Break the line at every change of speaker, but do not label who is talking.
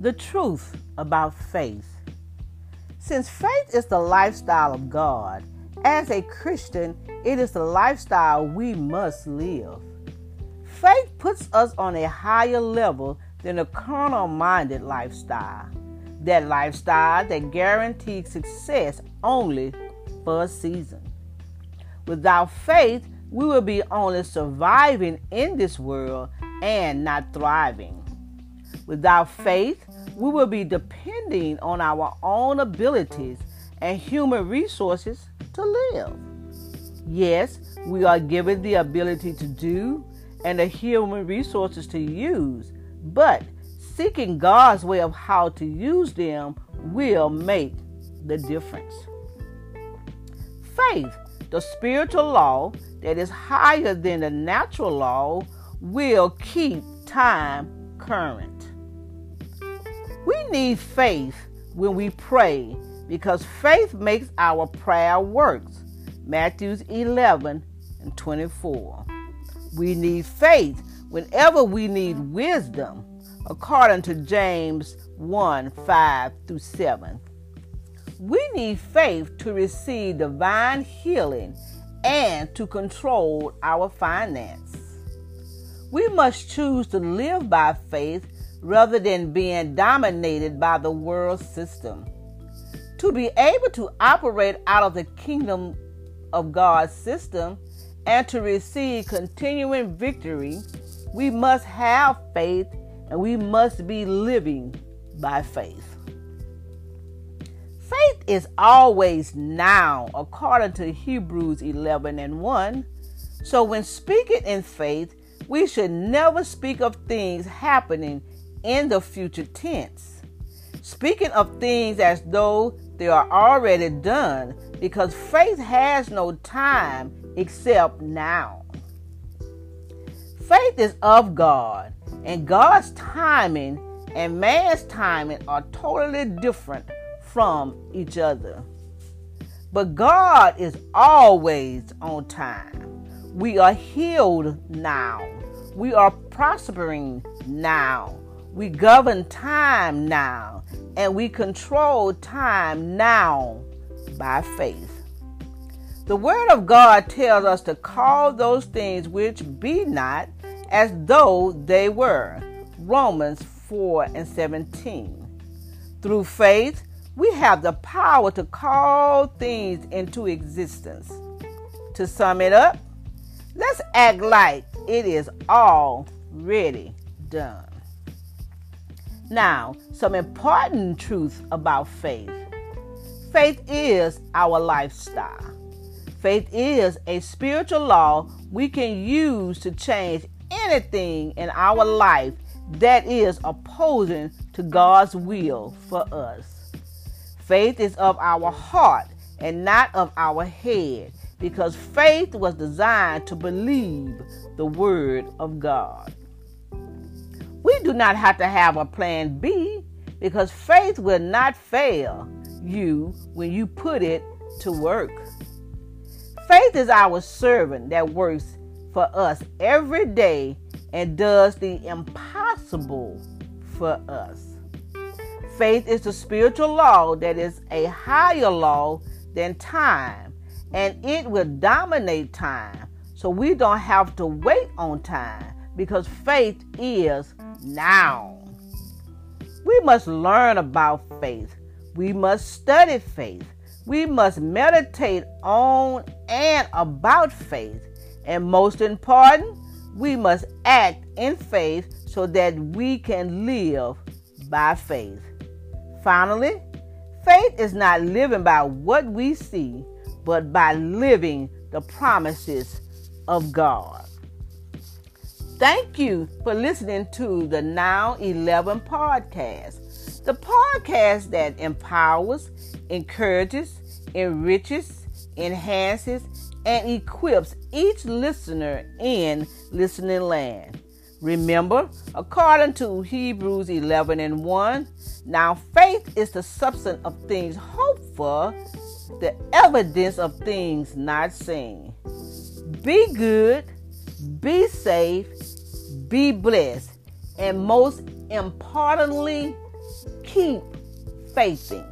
The truth about faith. Since faith is the lifestyle of God, as a Christian, it is the lifestyle we must live. Faith puts us on a higher level than a carnal minded lifestyle. That lifestyle that guarantees success only for a season. Without faith, we will be only surviving in this world and not thriving. Without faith, we will be depending on our own abilities and human resources to live. Yes, we are given the ability to do and the human resources to use, but seeking God's way of how to use them will make the difference. Faith, the spiritual law that is higher than the natural law, will keep time current. We need faith when we pray because faith makes our prayer works. Matthews 11 and 24. We need faith whenever we need wisdom, according to James 1 5 through 7. We need faith to receive divine healing and to control our finance. We must choose to live by faith rather than being dominated by the world system. To be able to operate out of the kingdom of God's system and to receive continuing victory, we must have faith and we must be living by faith. Faith is always now, according to Hebrews 11 and 1. So, when speaking in faith, we should never speak of things happening in the future tense, speaking of things as though they are already done, because faith has no time except now. Faith is of God, and God's timing and man's timing are totally different from each other. But God is always on time. We are healed now. We are prospering now. We govern time now, and we control time now by faith. The Word of God tells us to call those things which be not as though they were. Romans 4 and 17. Through faith, we have the power to call things into existence. To sum it up, let's act like it is already done. Now, some important truths about faith. Faith is our lifestyle. Faith is a spiritual law we can use to change anything in our life that is opposing to God's will for us. Faith is of our heart and not of our head because faith was designed to believe the word of God. We do not have to have a plan B because faith will not fail you when you put it to work. Faith is our servant that works for us every day and does the impossible for us. Faith is the spiritual law that is a higher law than time, and it will dominate time. So we don't have to wait on time because faith is now. We must learn about faith. We must study faith. We must meditate on and about faith. And most important, we must act in faith so that we can live by faith. Finally, faith is not living by what we see, but by living the promises of God. Thank you for listening to the Now 11 podcast, the podcast that empowers, encourages, enriches, enhances, and equips each listener in listening land. Remember, according to Hebrews 11 and 1, now faith is the substance of things hoped for, the evidence of things not seen. Be good, be safe, be blessed, and most importantly, keep faithing.